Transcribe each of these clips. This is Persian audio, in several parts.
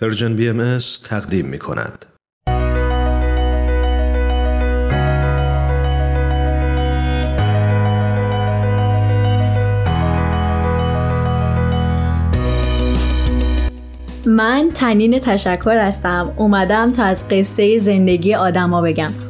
پرژن بی ام تقدیم می کند. من تنین تشکر هستم اومدم تا از قصه زندگی آدما بگم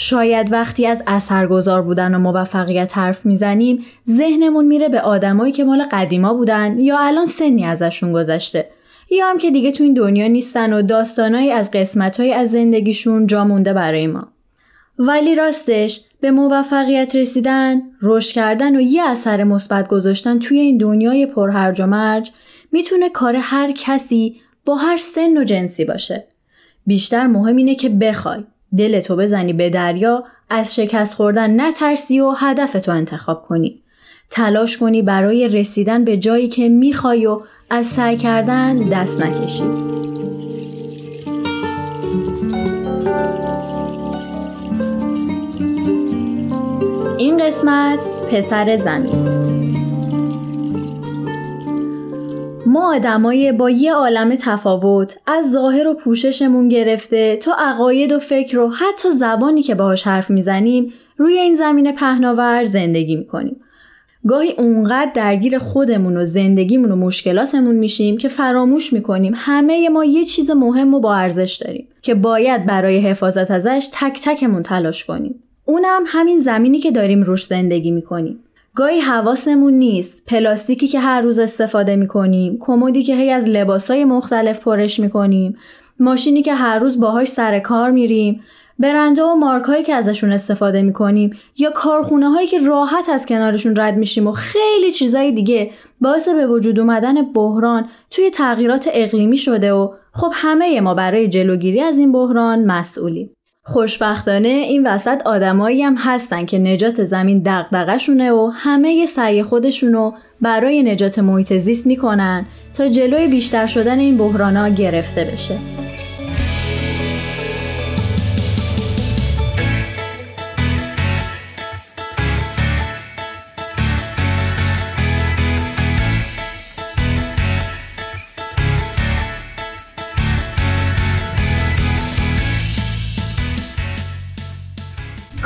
شاید وقتی از اثرگذار بودن و موفقیت حرف می‌زنیم ذهنمون میره به آدمایی که مال قدیما بودن یا الان سنی ازشون گذشته. یا هم که دیگه تو این دنیا نیستن و داستانایی از قسمتهایی از زندگیشون جا مونده برای ما. ولی راستش به موفقیت رسیدن، رشد کردن و یه اثر مثبت گذاشتن توی این دنیای پرهرج و مرج می‌تونه کار هر کسی با هر سن و جنسی باشه. بیشتر مهم اینه که بخوای. دلتو بزنی به دریا از شکست خوردن نترسی و هدفتو انتخاب کنی. تلاش کنی برای رسیدن به جایی که می‌خوای و از سعی کردن دست نکشی. این قسمت پسر زمین. ما آدمای با یه عالم تفاوت از ظاهر و پوششمون گرفته تا عقاید و فکر و حتی زبانی که باهاش حرف می‌زنیم روی این زمین پهناور زندگی می‌کنیم. گاهی اونقدر درگیر خودمون و زندگیمون و مشکلاتمون میشیم که فراموش می‌کنیم همه ما یه چیز مهم و با ارزش داریم که باید برای حفاظت ازش تک تکمون تلاش کنیم. اونم همین زمینی که داریم روش زندگی می‌کنیم. گاهی حواسمون نیست پلاستیکی که هر روز استفاده می‌کنیم کمدی که هی از لباسای مختلف پرش می‌کنیم ماشینی که هر روز باهاش سر کار میریم برنده و مارک هایی که ازشون استفاده می‌کنیم یا کارخونه هایی که راحت از کنارشون رد میشیم و خیلی چیزای دیگه باعث به وجود اومدن بحران توی تغییرات اقلیمی شده و خب همه ما برای جلوگیری از این بحران مسئولیم. خوشبختانه این وسط آدمایی هم هستن که نجات زمین دغدغه‌شونه و همه سعی خودشونو برای نجات محیط زیست می‌کنن تا جلوی بیشتر شدن این بحرانا گرفته بشه.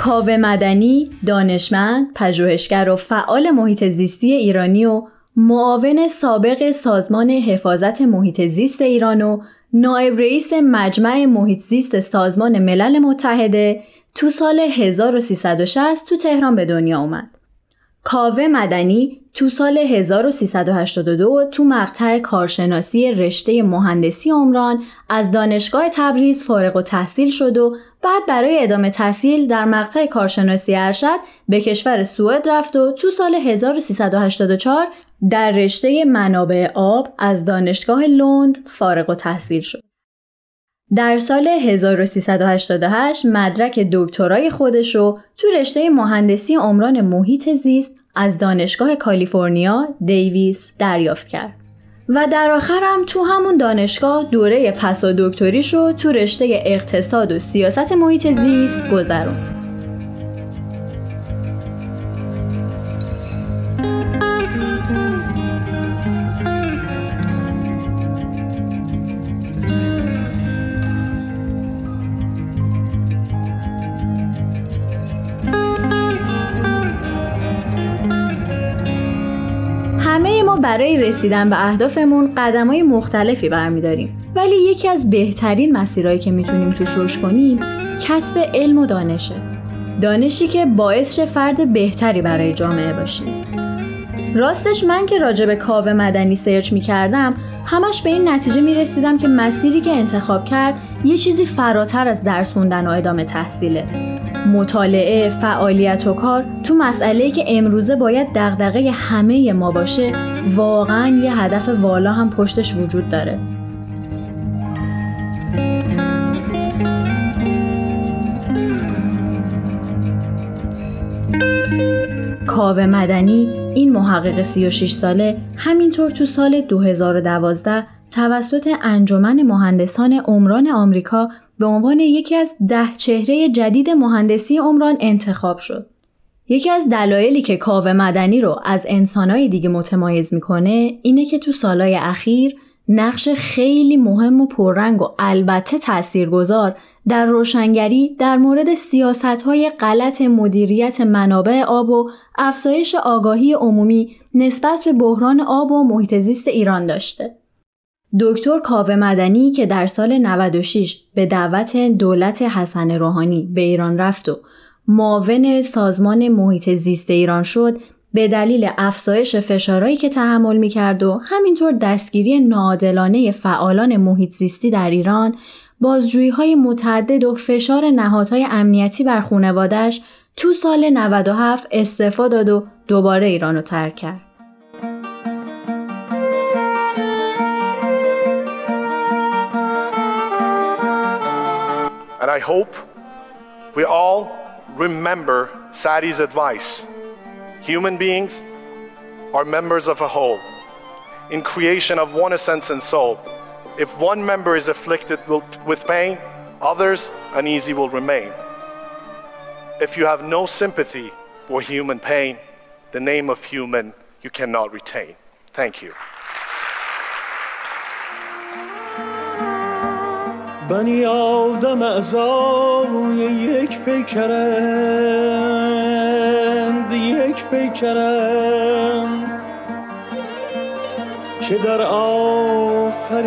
کاوه مدنی، دانشمند، پژوهشگر و فعال محیط زیستی ایرانی و معاون سابق سازمان حفاظت محیط زیست ایران و نایب رئیس مجمع محیط زیست سازمان ملل متحده تو سال 1360 تو تهران به دنیا اومد. کاوه مدنی تو سال 1382 تو مقطع کارشناسی رشته مهندسی عمران از دانشگاه تبریز فارغ و تحصیل شد و بعد برای ادامه تحصیل در مقطع کارشناسی ارشد به کشور سوئد رفت و تو سال 1384 در رشته منابع آب از دانشگاه لوند فارغ و تحصیل شد. در سال 1388 مدرک دکترای خودش رو تو رشته مهندسی عمران محیط زیست از دانشگاه کالیفرنیا دیویس دریافت کرد. و در آخرم تو همون دانشگاه دوره پسا دکتریش رو تو رشته اقتصاد و سیاست محیط زیست گذروند. برای رسیدن به اهدافمون های مختلفی برمیداریم. ولی یکی از بهترین مسیرهایی که می‌تونیم توش رشد کنیم کسب علم و دانشه. دانشی که باعث شه فرد بهتری برای جامعه باشیم راستش من که راجع به کاوه مدنی سرچ می کردم همش به این نتیجه می رسیدم که مسیری که انتخاب کرد یه چیزی فراتر از درس خوندن و ادامه تحصیله. مطالعه، فعالیت و کار تو مسئله که امروزه باید دغدغه همه ما باشه واقعا یه هدف والا هم پشتش وجود داره. کاوه مدنی این محقق 36 ساله همینطور تو سال 2012 توسط انجمن مهندسان عمران آمریکا به عنوان یکی از ده چهره جدید مهندسی عمران انتخاب شد. یکی از دلایلی که کاوه مدنی رو از انسانهای دیگه متمایز می‌کنه اینه که تو سالهای اخیر نقش خیلی مهم و پررنگ و البته تاثیرگذار در روشنگری در مورد سیاست های غلط مدیریت منابع آب و افزایش آگاهی عمومی نسبت به بحران آب و محیط زیست ایران داشته. دکتر کاوه مدنی که در سال 96 به دعوت دولت حسن روحانی به ایران رفت و معاون سازمان محیط زیست ایران شد به دلیل افزایش فشارهایی که تحمل می کرد و همینطور دستگیری ناعادلانه فعالان محیط زیستی در ایران بازجویی های متعدد و فشار نهادهای امنیتی بر خونوادش تو سال 97 استعفا داد و دوباره ایران رو ترک کرد. I hope we all remember Sadi's advice. Human beings are members of a whole in creation of one essence and soul. If one member is afflicted with pain, others uneasy will remain. If you have no sympathy for human pain, the name of human you cannot retain. Thank you. بنی آدم اعضای یک پیکرند یک پیکرند. که در آفرینش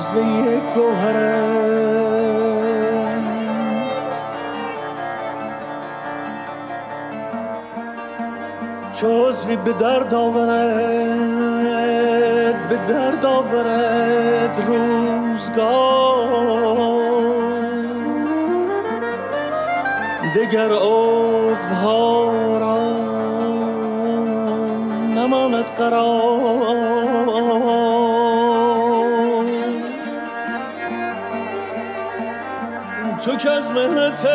ز یک گوهرند. چوزوی به درد آورد به درد آورد روزگار. دگر عضوها را نماند قرار. تو که از مهنت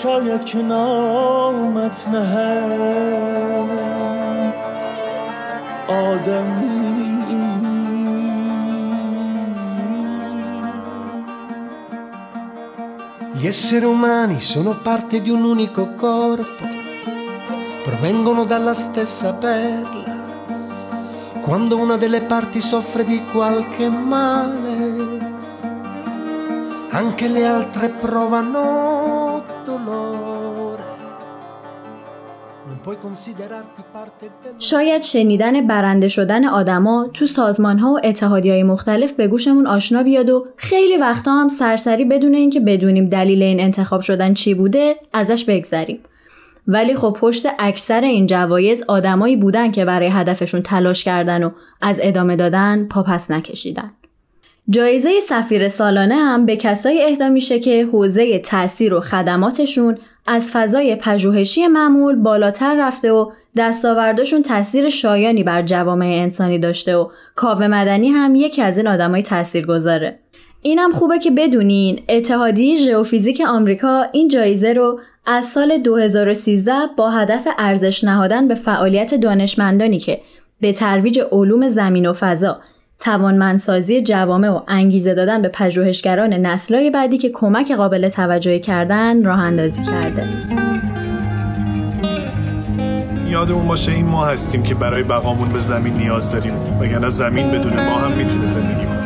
نشاید که نامت نهند آدمی Gli esseri umani sono parte di un unico corpo, provengono dalla stessa perla. Quando una delle parti soffre di qualche male, anche le altre provano شاید شنیدن برنده شدن آدما تو سازمان ها و اتحادی های مختلف به گوشمون آشنا بیاد و خیلی وقتا هم سرسری بدون اینکه بدونیم دلیل این انتخاب شدن چی بوده ازش بگذریم. ولی خب پشت اکثر این جوایز آدمایی بودن که برای هدفشون تلاش کردن و از ادامه دادن پاپس نکشیدن. جایزه سفیر سالانه هم به کسایی اهدا میشه که حوزه تاثیر و خدماتشون از فضای پژوهشی معمول بالاتر رفته و دستاوردشون تاثیر شایانی بر جوامع انسانی داشته و کاوه مدنی هم یکی از این آدمای تأثیر گذاره. اینم خوبه که بدونین اتحادیه ژئوفیزیک آمریکا این جایزه رو از سال 2013 با هدف ارزش نهادن به فعالیت دانشمندانی که به ترویج علوم زمین و فضا توانمندسازی جوامع و انگیزه دادن به پژوهشگران نسلهای بعدی که کمک قابل توجهی کردن راه اندازی کرده. یادمون باشه این ما هستیم که برای بقامون به زمین نیاز داریم وگرنه زمین بدون ما هم می‌تونه زندگی کنه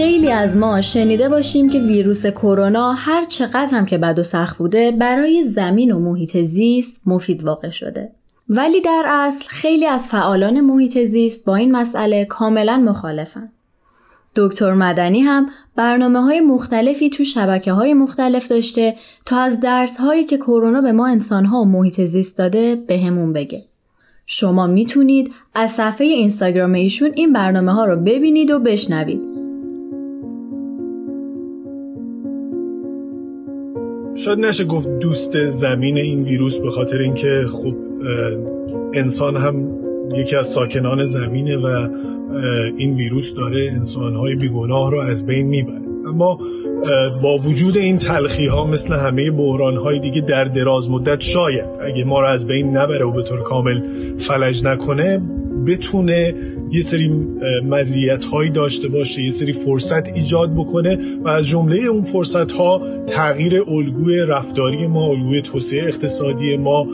خیلی از ما شنیده باشیم که ویروس کرونا هر چقدر هم که بد و سخت بوده برای زمین و محیط زیست مفید واقع شده. ولی در اصل خیلی از فعالان محیط زیست با این مسئله کاملا مخالفن. دکتر مدنی هم برنامه های مختلفی تو شبکه های مختلف داشته تا از درس هایی که کرونا به ما انسان ها و محیط زیست داده به همون بگه. شما می‌تونید از صفحه اینستاگرام ایشون این برنامه ها رو ببینید و بشنوید. شاید نشه گفت دوست زمین این ویروس به خاطر اینکه خب انسان هم یکی از ساکنان زمینه و این ویروس داره انسانهای بیگناه رو از بین می‌بره. اما با وجود این تلخی ها مثل همه بحران های دیگه در دراز مدت شاید اگه ما رو از بین نبره و به طور کامل فلج نکنه بتونه یه سری مزیت هایی داشته باشه یه سری فرصت ایجاد بکنه و از جمله اون فرصت ها تغییر الگوی رفتاری ما الگوی توسعه اقتصادی ما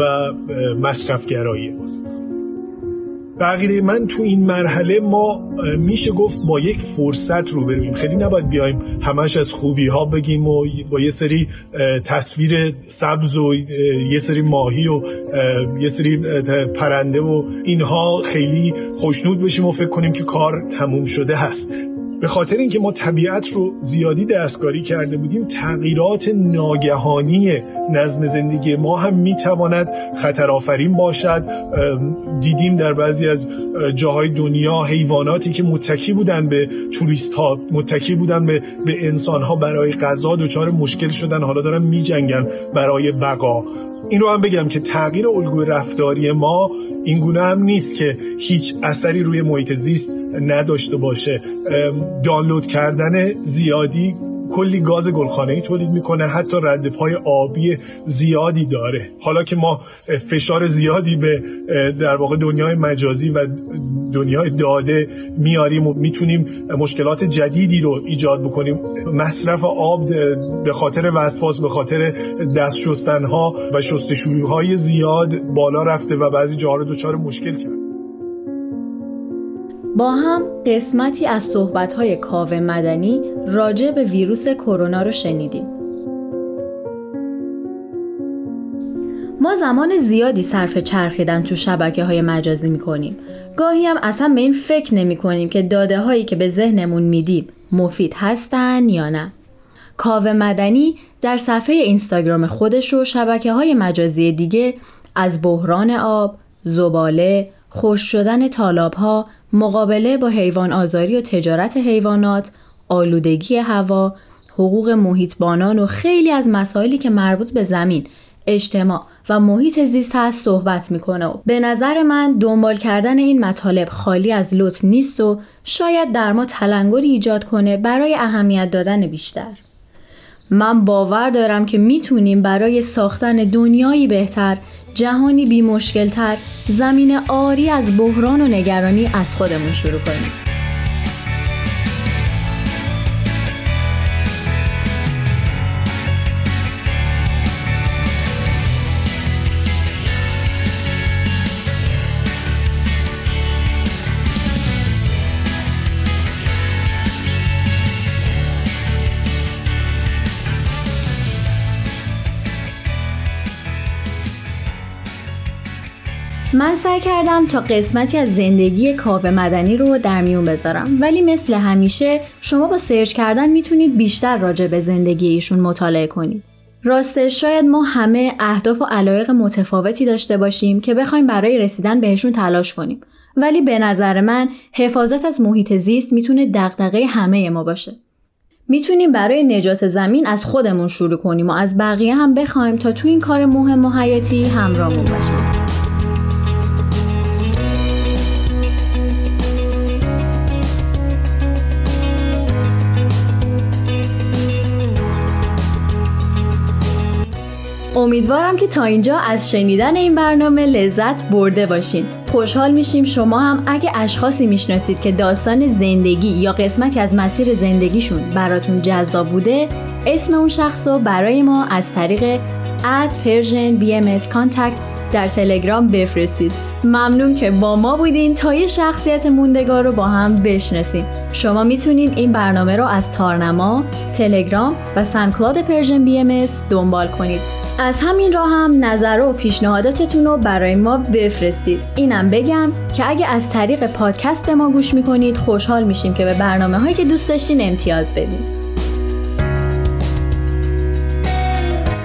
و مصرفگرایی ماست. بقیه من تو این مرحله ما میشه گفت با یک فرصت رو بریم. خیلی نباید بیایم همش از خوبی ها بگیم و با یه سری تصویر سبز و یه سری ماهی و یه سری پرنده و اینها خیلی خوشنود بشیم و فکر کنیم که کار تموم شده هست. به خاطر اینکه ما طبیعت رو زیادی دستکاری کرده بودیم تغییرات ناگهانی نظم زندگی ما هم می‌تواند خطر آفرین باشد دیدیم در بعضی از جاهای دنیا حیواناتی که متکی بودن به توریست ها متکی بودن به, به انسان ها برای غذا دچار مشکل شدن. حالا دارن میجنگن برای بقا. این رو هم بگم که تغییر الگوی رفتاری ما این گونه هم نیست که هیچ اثری روی محیط زیست نداشته باشه. دانلود کردن زیادی کلی گاز ای تولید می‌کنه حتی رد پای آبی زیادی داره. حالا که ما فشار زیادی به در واقع دنیای مجازی و دنیای داده میاریم و می‌تونیم مشکلات جدیدی رو ایجاد بکنیم. مصرف آب به خاطر وسواس به خاطر دست شستنها و شستشویهای زیاد بالا رفته و بعضی جاها رو دچار مشکل کرد با هم قسمتی از صحبت‌های کاوه مدنی راجع به ویروس کرونا رو شنیدیم. ما زمان زیادی صرف چرخیدن تو شبکه های مجازی می کنیم. گاهی هم اصلا به این فکر نمی کنیم که داده هایی که به ذهنمون میدیم مفید هستن یا نه. کاوه مدنی در صفحه اینستاگرام خودش و شبکه های مجازی دیگه از بحران آب، زباله، خوش شدن طالاب ها، مقابله با حیوان آزاری و تجارت حیوانات، آلودگی هوا، حقوق محیطبانان و خیلی از مسائلی که مربوط به زمین، اجتماع و محیط زیست هست صحبت می‌کنه و به نظر من دنبال کردن این مطالب خالی از لطف نیست و شاید در ما تلنگری ایجاد کنه برای اهمیت دادن بیشتر. من باور دارم که می‌تونیم برای ساختن دنیایی بهتر جهانی بی مشکل تر زمین آری از بحران و نگرانی از خودمون شروع کنیم. من سعی کردم تا قسمتی از زندگی کاوه مدنی رو در میون بذارم ولی مثل همیشه شما با سرچ کردن می‌تونید بیشتر راجع به زندگی ایشون مطالعه کنید. راستش شاید ما همه اهداف و علایق متفاوتی داشته باشیم که بخوایم برای رسیدن بهشون تلاش کنیم ولی به نظر من حفاظت از محیط زیست می‌تونه دغدغه همه ما باشه. می‌تونیم برای نجات زمین از خودمون شروع کنیم و از بقیه هم بخوایم تا تو این کار مهم و حیاتی همراهمون باشیم. امیدوارم که تا اینجا از شنیدن این برنامه لذت برده باشین. خوشحال میشیم شما هم اگه اشخاصی می‌شناسید که داستان زندگی یا قسمتی از مسیر زندگیشون براتون جذاب بوده اسم اون شخص رو برای ما از طریق at Persian BMS Contact در تلگرام بفرستید ممنون که با ما بودین تا یه شخصیت موندگار رو با هم بشناسین. شما می‌تونین این برنامه رو از تارنما، تلگرام و SoundCloud Persian BM دنبال کنید. از همین راه هم نظر و پیشنهاداتتون رو برای ما بفرستید. اینم بگم که اگه از طریق پادکست به ما گوش می‌کنید خوشحال میشیم که به برنامه هایی که دوست داشتین امتیاز بدید